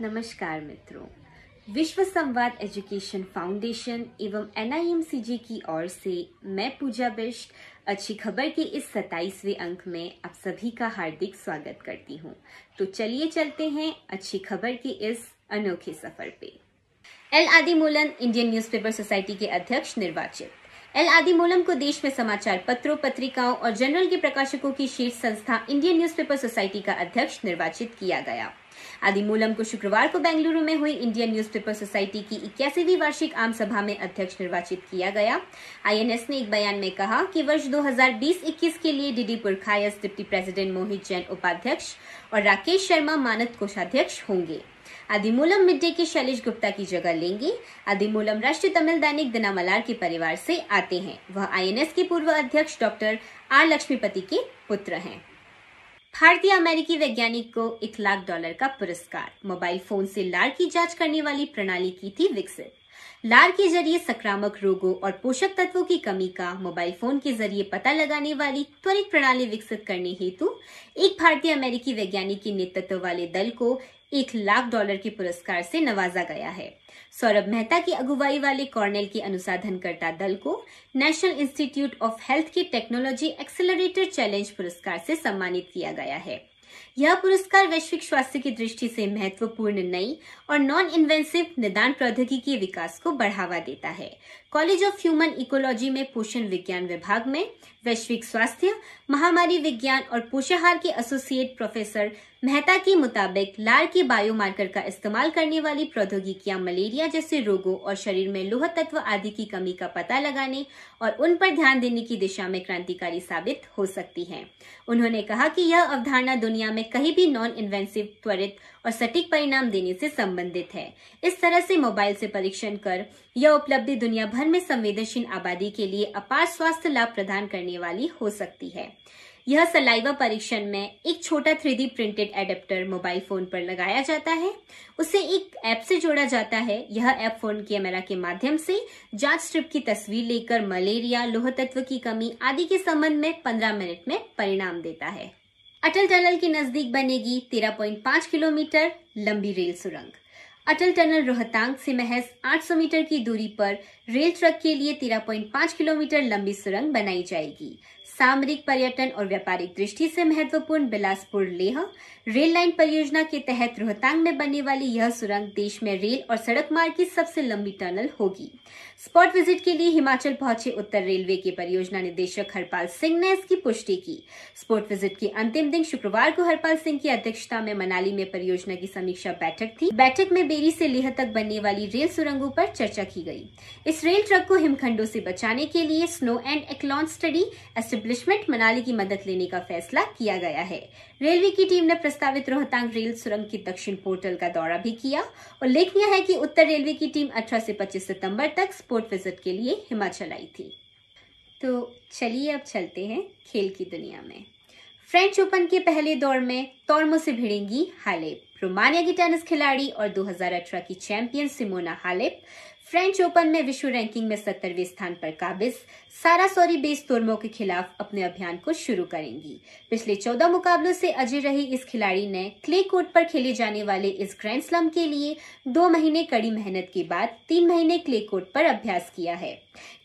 नमस्कार मित्रों। विश्व संवाद एजुकेशन फाउंडेशन एवं एनआईएमसीजी की ओर से मैं पूजा बिष्ट, अच्छी खबर के इस 27वें अंक में आप सभी का हार्दिक स्वागत करती हूँ। तो चलिए चलते हैं अच्छी खबर के इस अनोखे सफ़र पे। L Adimoolan Indian newspaper society के अध्यक्ष निर्वाचित। एल आदिमूलम को देश में समाचार पत्रों, पत्रिकाओं और जनरल के प्रकाशकों की शीर्ष संस्था इंडियन न्यूज़पेपर सोसाइटी का अध्यक्ष निर्वाचित किया गया। आदिमूलम को शुक्रवार को बेंगलुरु में हुई इंडियन न्यूज़पेपर सोसाइटी की इक्यासीवीं वार्षिक आम सभा में अध्यक्ष निर्वाचित किया गया। आईएनएस ने एक बयान में कहा कि वर्ष 2020-21 के लिए DD Purkayastha, deputy president Mohit Jain उपाध्यक्ष और राकेश शर्मा मानद कोषाध्यक्ष होंगे। आदिमूलम मिड डे के शैलेश गुप्ता की जगह लेंगे। आदिमूलम राष्ट्रीय तमिल दैनिक दिनामलार के परिवार से आते हैं। वह आईएनएस के पूर्व अध्यक्ष डॉक्टर आर लक्ष्मीपति के पुत्र हैं। भारतीय अमेरिकी वैज्ञानिक को एक लाख डॉलर का पुरस्कार। मोबाइल फ़ोन से लार की जाँच करने वाली प्रणाली की थी विकसित। लार के ज़रिए संक्रामक रोगों और पोषक तत्वों की कमी का मोबाइल फ़ोन के ज़रिए पता लगाने वाली त्वरित प्रणाली विकसित करने हेतु एक भारतीय अमेरिकी वैज्ञानिक के नेतृत्व वाले दल को एक लाख डॉलर के पुरस्कार से नवाजा गया है। सौरभ मेहता की अगुवाई वाले कॉर्नेल के अनुसाधनकर्ता दल को नेशनल इंस्टीट्यूट ऑफ़ हेल्थ के टेक्नोलॉजी एक्सेलरेटर चैलेंज पुरस्कार से सम्मानित किया गया है। यह पुरस्कार वैश्विक स्वास्थ्य की दृष्टि से महत्वपूर्ण नई और नॉन इन्वेंसिव निदान प्रौद्योगिकी के विकास को बढ़ावा देता है। कॉलेज ऑफ़ ह्यूमन इकोलॉजी में पोषण विज्ञान विभाग में वैश्विक स्वास्थ्य, महामारी विज्ञान और पोषाहार के एसोसिएट प्रोफेसर मेहता के मुताबिक लार के बायोमार्कर का इस्तेमाल करने वाली प्रौद्योगिकियाँ मलेरिया जैसे रोगों और शरीर में लोह तत्व आदि की कमी का पता लगाने और उन पर ध्यान देने की दिशा में क्रांतिकारी साबित हो सकती हैं। उन्होंने कहा कि यह अवधारणा दुनिया में कहीं भी नॉन इन्वेंसिव त्वरित और सटीक परिणाम देने से संबंधित है इस तरह से मोबाइल से परीक्षण कर यह उपलब्धि दुनिया भर में संवेदनशील आबादी के लिए अपार स्वास्थ्य लाभ प्रदान करने वाली हो सकती है। यह सलाइवा परीक्षण में एक छोटा three printed adapter mobile phone पर लगाया जाता है। उसे एक ऐप से जोड़ा जाता है। यह ऐप फ़ोन कैमरा के माध्यम से जाँच स्ट्रिप की तस्वीर लेकर मलेरिया लोह तत्व की कमी आदि के संबंध में 15 मिनट में परिणाम देता है। अटल टनल के नज़दीक बनेगी 13.5 किलोमीटर लंबी रेल सुरंग। अटल टनल रोहतांग से महज 800 मीटर की दूरी पर रेल ट्रक के लिए 13.5 किलोमीटर लंबी सुरंग बनाई जाएगी। सामरिक पर्यटन और व्यापारिक दृष्टि से महत्वपूर्ण बिलासपुर लेह रेल लाइन परियोजना के तहत रोहतांग में बनने वाली यह सुरंग देश में रेल और सड़क मार्ग की सबसे लंबी टनल होगी। स्पॉट विज़िट के लिए हिमाचल पहुँचे उत्तर रेलवे के परियोजना निदेशक हरपाल सिंह ने इसकी पुष्टि की। स्पॉट विज़िट के अंतिम दिन शुक्रवार को हरपाल सिंह की अध्यक्षता में मनाली में परियोजना की समीक्षा बैठक थी। बैठक में बेरी से लेह तक बनने वाली रेल सुरंगों पर चर्चा की गई। इस रेल ट्रक को हिमखंडों से बचाने के लिए स्नो एंड एक्लॉन स्टडी एस्टेब्लिशमेंट मनाली की मदद लेने का फैसला किया गया है। रेलवे की टीम ने प्रस्तावित रोहतांग रेल सुरंग के दक्षिण पोर्टल का दौरा भी किया। उल्लेखनीय है कि उत्तर रेलवे की टीम 18 से 25 सितंबर तक स्पोर्ट विज़िट के लिए हिमाचल आई थी। तो चलिए अब चलते हैं खेल की दुनिया में। फ्रेंच ओपन के पहले दौर में तोर्मो से भिड़ेंगी हालेप। रोमानिया की टेनिस खिलाड़ी और 2018 की champion Simona Halep French Open में विश्व रैंकिंग में सत्तरवें स्थान पर काबिज, सारा सॉरी बेस तोर्मो के खिलाफ अपने अभियान को शुरू करेंगी। पिछले चौदह मुकाबलों से अजय रही इस खिलाड़ी ने क्ले कोर्ट पर खेले जाने वाले इस ग्रैंड स्लम के लिए दो महीने कड़ी मेहनत के बाद तीन महीने क्ले कोर्ट पर अभ्यास किया है।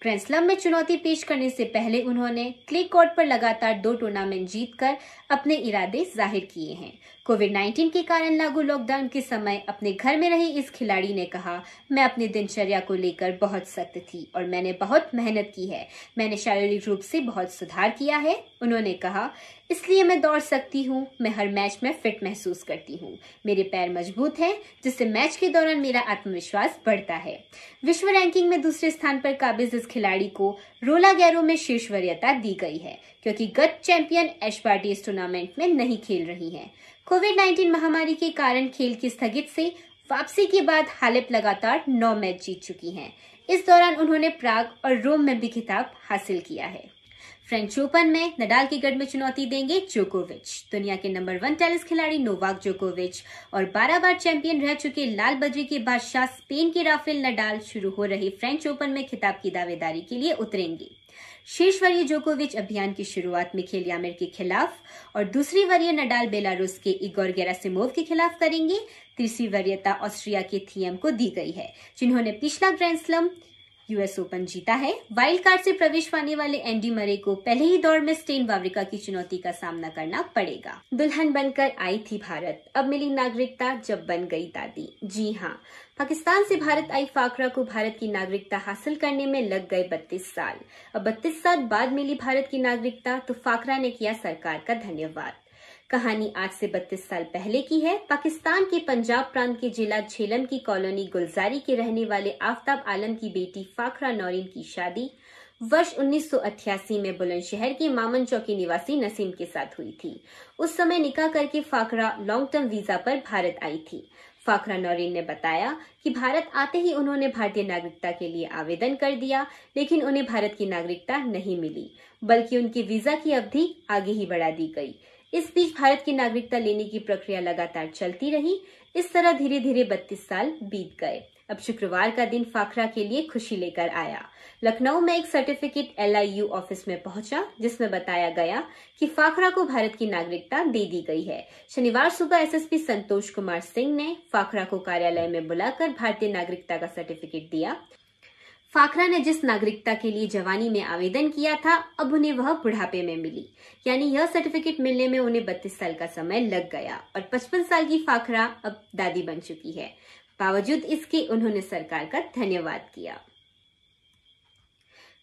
ग्रैंड स्लम में चुनौती पेश करने से पहले उन्होंने क्ले कोर्ट पर लगातार दो टूर्नामेंट जीतकर अपने इरादे ज़ाहिर किए हैं। कोविड 19 के कारण लागू लॉकडाउन के समय अपने घर में रही इस खिलाड़ी ने कहा, मैं अपनी दिनचर्या को लेकर बहुत सख्त थी और मैंने बहुत मेहनत की है। मैंने शारीरिक रूप से बहुत सुधार किया है, उन्होंने कहा। इसलिए मैं दौड़ सकती हूँ। मैं हर मैच में फिट महसूस करती हूँ। मेरे पैर मज़बूत हैं, जिससे मैच के दौरान मेरा आत्मविश्वास बढ़ता है। विश्व रैंकिंग में दूसरे स्थान पर काबिज इस खिलाड़ी को रोला गैरो में शीर्ष वरीयता दी गई है, क्योंकि गत चैंपियन एशबार्टी इस टूर्नामेंट में नहीं खेल रही है। कोविड 19 महामारी के कारण खेल की स्थगित से वापसी के बाद हालिप लगातार नौ मैच जीत चुकी हैं। इस दौरान उन्होंने प्राग और रोम में भी खिताब हासिल किया है। फ्रेंच ओपन में नडाल की गढ़ में चुनौती देंगे जोकोविच। दुनिया के नंबर वन टेनिस खिलाड़ी नोवाक जोकोविच और 12 बार चैंपियन रह चुके लाल बजरी के बादशाह स्पेन के राफेल नडाल शुरू हो रहे फ्रेंच ओपन में खिताब की दावेदारी के लिए उतरेंगे। शीर्ष वरीय जोकोविच अभियान की शुरुआत मिखेल यामिर के खिलाफ और दूसरी वरीय नडाल बेलारूस के इगोर गेरासिमोव के खिलाफ करेंगे। तीसरी वरीयता ऑस्ट्रिया के थियम को दी गई है, जिन्होंने पिछला ग्रैंड स्लम यूएस ओपन जीता है। वाइल्ड कार्ड से प्रवेश पाने वाले एंडी मरे को पहले ही दौर में स्टेन वावरिका की चुनौती का सामना करना पड़ेगा। दुल्हन बनकर आई थी भारत। अब मिली नागरिकता जब बन गई दादी। जी हाँ पाकिस्तान से भारत आई फाकरा को भारत की नागरिकता हासिल करने में लग गए बत्तीस साल। अब बत्तीस साल बाद मिली भारत की नागरिकता तो फाकरा ने किया सरकार का धन्यवाद। कहानी आज से 32 साल पहले की है। पाकिस्तान के पंजाब प्रांत के जिला झेलम की कॉलोनी गुलजारी के रहने वाले आफ्ताब आलम की बेटी फाखरा नौरीन की शादी वर्ष 1988 में बुलंदशहर के मामन चौकी निवासी नसीम के साथ हुई थी। उस समय निकाह करके फाखरा लॉन्ग टर्म वीज़ा पर भारत आई थी। फाखरा नौरीन ने बताया कि भारत आते ही उन्होंने भारतीय नागरिकता के लिए आवेदन कर दिया, लेकिन उन्हें भारत की नागरिकता नहीं मिली, बल्कि उनकी वीज़ा की अवधि आगे ही बढ़ा दी गई। इस बीच भारत की नागरिकता लेने की प्रक्रिया लगातार चलती रही। इस तरह धीरे धीरे बत्तीस साल बीत गए। अब शुक्रवार का दिन फाखरा के लिए खुशी लेकर आया। लखनऊ में एक सर्टिफिकेट एलआईयू ऑफ़िस में पहुँचा, जिसमें बताया गया कि फाखरा को भारत की नागरिकता दे दी गई है। शनिवार सुबह एसएसपी संतोष कुमार सिंह ने फाखरा को कार्यालय में बुलाकर भारतीय नागरिकता का सर्टिफिकेट दिया। फाखरा ने जिस नागरिकता के लिए जवानी में आवेदन किया था, अब उन्हें वह बुढ़ापे में मिली। यानी यह सर्टिफिकेट मिलने में उन्हें बत्तीस साल का समय लग गया और पचपन साल की फाखरा अब दादी बन चुकी है। बावजूद इसके उन्होंने सरकार का धन्यवाद किया।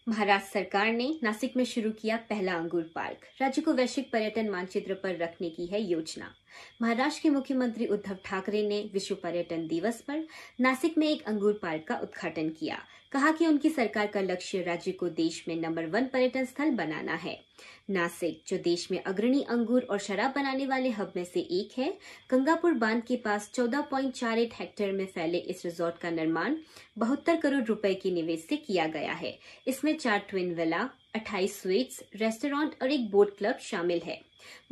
महाराष्ट्र सरकार ने नासिक में शुरू किया पहला अंगूर पार्क। राज्य को वैश्विक पर्यटन मानचित्र पर रखने की है योजना। महाराष्ट्र के मुख्यमंत्री उद्धव ठाकरे ने विश्व पर्यटन दिवस पर नासिक में एक अंगूर पार्क का उद्घाटन किया। कहा कि उनकी सरकार का लक्ष्य राज्य को देश में नंबर वन पर्यटन स्थल बनाना है। नासिक, जो देश में अग्रणी अंगूर और शराब बनाने वाले हब में से एक है, गंगापुर बाँध के पास 14.48 हेक्टेयर में फैले इस रिजॉर्ट का निर्माण बहत्तर करोड़ रुपए के निवेश से किया गया है। इसमें चार ट्विन विला 28 स्वीट्स रेस्टोरेंट और एक बोट क्लब शामिल है।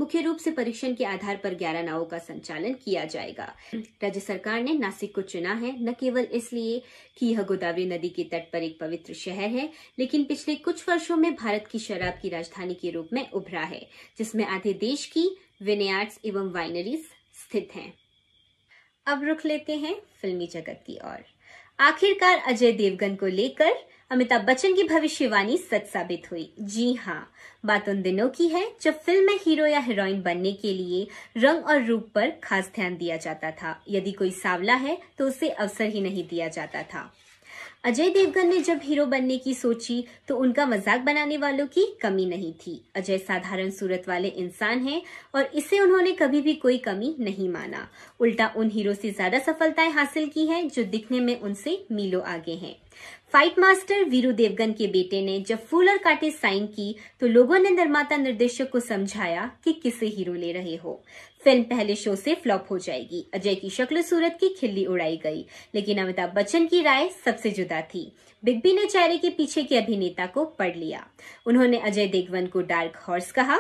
मुख्य रूप से परीक्षण के आधार पर 11 नावों का संचालन किया जाएगा। राज्य सरकार ने नासिक को चुना है, न केवल इसलिए कि यह गोदावरी नदी के तट पर एक पवित्र शहर है, लेकिन पिछले कुछ वर्षों में भारत की शराब की राजधानी के रूप में उभरा है, जिसमें आधे देश की विनयार्ड्स एवं वाइनरीज स्थित हैं। अब रुख लेते हैं फिल्मी जगत की ओर। आखिरकार अजय देवगन को लेकर अमिताभ बच्चन की भविष्यवाणी सच साबित हुई। जी हाँ बात उन दिनों की है जब फ़िल्म में हीरो या हीरोइन बनने के लिए रंग और रूप पर खास ध्यान दिया जाता था। यदि कोई सावला है तो उसे अवसर ही नहीं दिया जाता था। अजय देवगन ने जब हीरो बनने की सोची तो उनका मज़ाक बनाने वालों की कमी नहीं थी। अजय साधारण सूरत वाले इंसान हैं और इसे उन्होंने कभी भी कोई कमी नहीं माना। उल्टा उन हीरो से ज़्यादा सफलताएँ हासिल की हैं जो दिखने में उनसे मीलों आगे हैं। फाइट मास्टर वीरू देवगन के बेटे ने जब फूल और काटे साइन की तो लोगों ने निर्माता निर्देशक को समझाया कि किसे हीरो ले रहे हो। फ़िल्म पहले शो से फ्लॉप हो जाएगी। अजय की शक्ल सूरत की खिल्ली उड़ाई गई, लेकिन अमिताभ बच्चन की राय सबसे जुदा थी। बिग बी ने चेहरे के पीछे के अभिनेता को पढ़ लिया। उन्होंने अजय देवगन को डार्क हॉर्स कहा,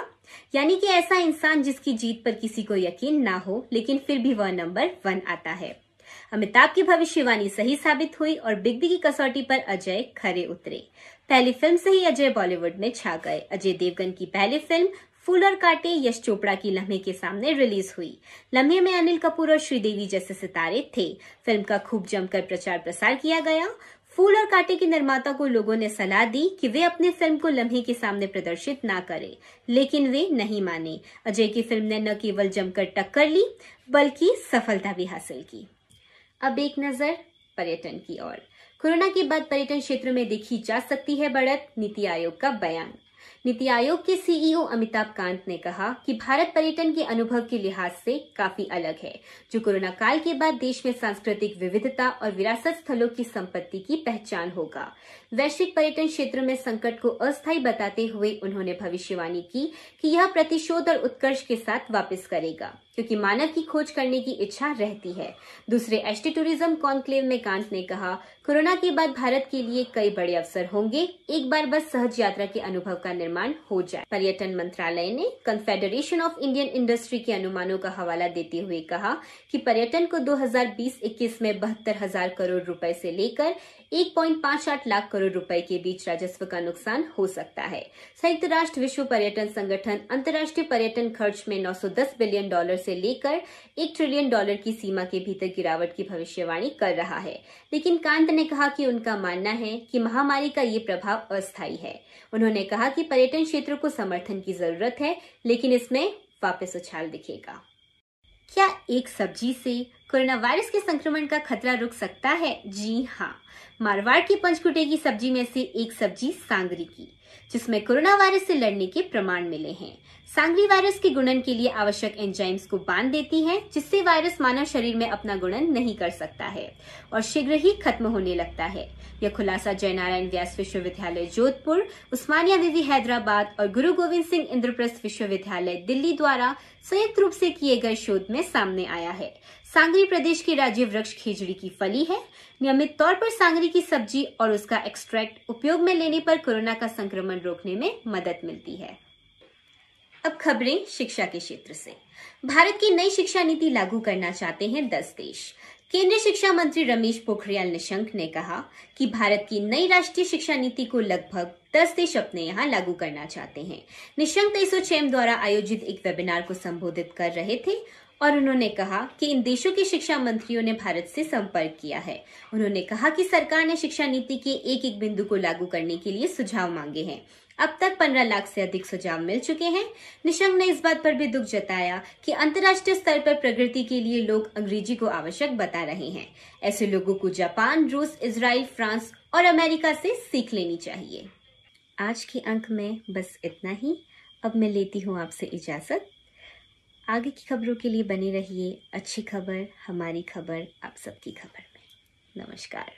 यानी कि ऐसा इंसान जिसकी जीत पर किसी को यकीन ना हो, लेकिन फिर भी वह नंबर वन आता है। अमिताभ की भविष्यवाणी सही साबित हुई और बिग बी की कसौटी पर अजय खरे उतरे। पहली फ़िल्म से ही अजय बॉलीवुड में छा गए। अजय देवगन की पहली फ़िल्म, फूल और कांटे, यश चोपड़ा की लम्हे के सामने रिलीज़ हुई। लम्हे में अनिल कपूर और श्रीदेवी जैसे सितारे थे। फ़िल्म का खूब जमकर प्रचार प्रसार किया गया। फूल और कांटे के निर्माता को लोगों ने सलाह दी कि वे अपनी फ़िल्म को लम्हे के सामने प्रदर्शित ना करें, लेकिन वे नहीं माने। अजय की फ़िल्म ने न केवल जमकर टक्कर ली, बल्कि सफलता भी हासिल की। अब एक नज़र पर्यटन की ओर। कोरोना के बाद पर्यटन क्षेत्र में देखी जा सकती है बढ़त, नीति आयोग का बयान। नीति आयोग के सीईओ अमिताभ कांत ने कहा कि भारत पर्यटन के अनुभव के लिहाज से काफ़ी अलग है, जो कोरोना काल के बाद देश में सांस्कृतिक विविधता और विरासत स्थलों की संपत्ति की पहचान होगा। वैश्विक पर्यटन क्षेत्र में संकट को अस्थायी बताते हुए उन्होंने भविष्यवाणी की कि यह प्रतिशोध और उत्कर्ष के साथ वापस करेगा, क्योंकि मानव की खोज करने की इच्छा रहती है। दूसरे एसटी टूरिज़्म कॉन्क्लेव में कांत ने कहा कोरोना के बाद भारत के लिए कई बड़े अवसर होंगे। एक बार बस सहज यात्रा के अनुभव का निर्माण हो जाए। पर्यटन मंत्रालय ने कन्फेडरेशन ऑफ़ इंडियन इंडस्ट्री के अनुमानों का हवाला देते हुए कहा कि पर्यटन को 2020-21 में बहत्तर हज़ार करोड़ रुपए से लेकर 1.58 लाख करोड़ रुपए के बीच राजस्व का नुकसान हो सकता है। संयुक्त राष्ट्र विश्व पर्यटन संगठन अंतर्राष्ट्रीय पर्यटन खर्च में 910 बिलियन डॉलर से लेकर एक ट्रिलियन डॉलर की सीमा के भीतर गिरावट की भविष्यवाणी कर रहा है। लेकिन कांत ने कहा कि उनका मानना है कि महामारी का ये प्रभाव अस्थायी है। उन्होंने कहा कि पर्यटन क्षेत्र को समर्थन की ज़रूरत है, लेकिन इसमें वापस उछाल दिखेगा। क्या एक सब्ज़ी से कोरोना वायरस के संक्रमण का खतरा रुक सकता है? जी हाँ। मारवाड़ की पंचकुटे की सब्ज़ी में से एक सब्ज़ी सांगरी की। जिसमें कोरोना वायरस से लड़ने के प्रमाण मिले हैं। सांगरी वायरस के गुणन के लिए आवश्यक एंजाइम्स को बाँध देती है, जिससे वायरस मानव शरीर में अपना गुणन नहीं कर सकता है और शीघ्र ही खत्म होने लगता है। यह खुलासा जयनारायण व्यास विश्वविद्यालय जोधपुर, उस्मानिया विवि हैदराबाद और गुरु गोविंद सिंह इंद्रप्रस्थ विश्वविद्यालय दिल्ली द्वारा संयुक्त रूप से किए गए शोध में सामने आया है। सांगरी प्रदेश के राज्य वृक्ष खिजड़ी की फली है। नियमित तौर पर सांगरी की सब्ज़ी और उसका एक्सट्रैक्ट उपयोग में लेने पर कोरोना का संक्रमण रोकने में मदद मिलती है। अब खबरें शिक्षा के क्षेत्र से। भारत की नई शिक्षा नीति लागू करना चाहते हैं दस देश। केंद्रीय शिक्षा मंत्री रमेश पोखरियाल निशंक ने कहा कि भारत की नई राष्ट्रीय शिक्षा नीति को लगभग दस देश अपने यहाँ लागू करना चाहते हैं। निशंक तेईसो द्वारा आयोजित एक वेबिनार को संबोधित कर रहे थे और उन्होंने कहा कि इन देशों के शिक्षा मंत्रियों ने भारत से संपर्क किया है। उन्होंने कहा कि सरकार ने शिक्षा नीति के एक एक बिंदु को लागू करने के लिए सुझाव मांगे हैं। अब तक 15 लाख से अधिक सुझाव मिल चुके हैं। निशंक ने इस बात पर भी दुख जताया कि अंतर्राष्ट्रीय स्तर पर प्रगति के लिए लोग अंग्रेज़ी को आवश्यक बता रहे हैं। ऐसे लोगों को जापान, रूस इसराइल फ्रांस और अमेरिका से सीख लेनी चाहिए। आज के अंक में बस इतना ही। अब मैं लेती हूँ आपसे इजाज़त। आगे की खबरों के लिए बने रहिए। अच्छी खबर, हमारी खबर, आप सबकी खबर में। नमस्कार।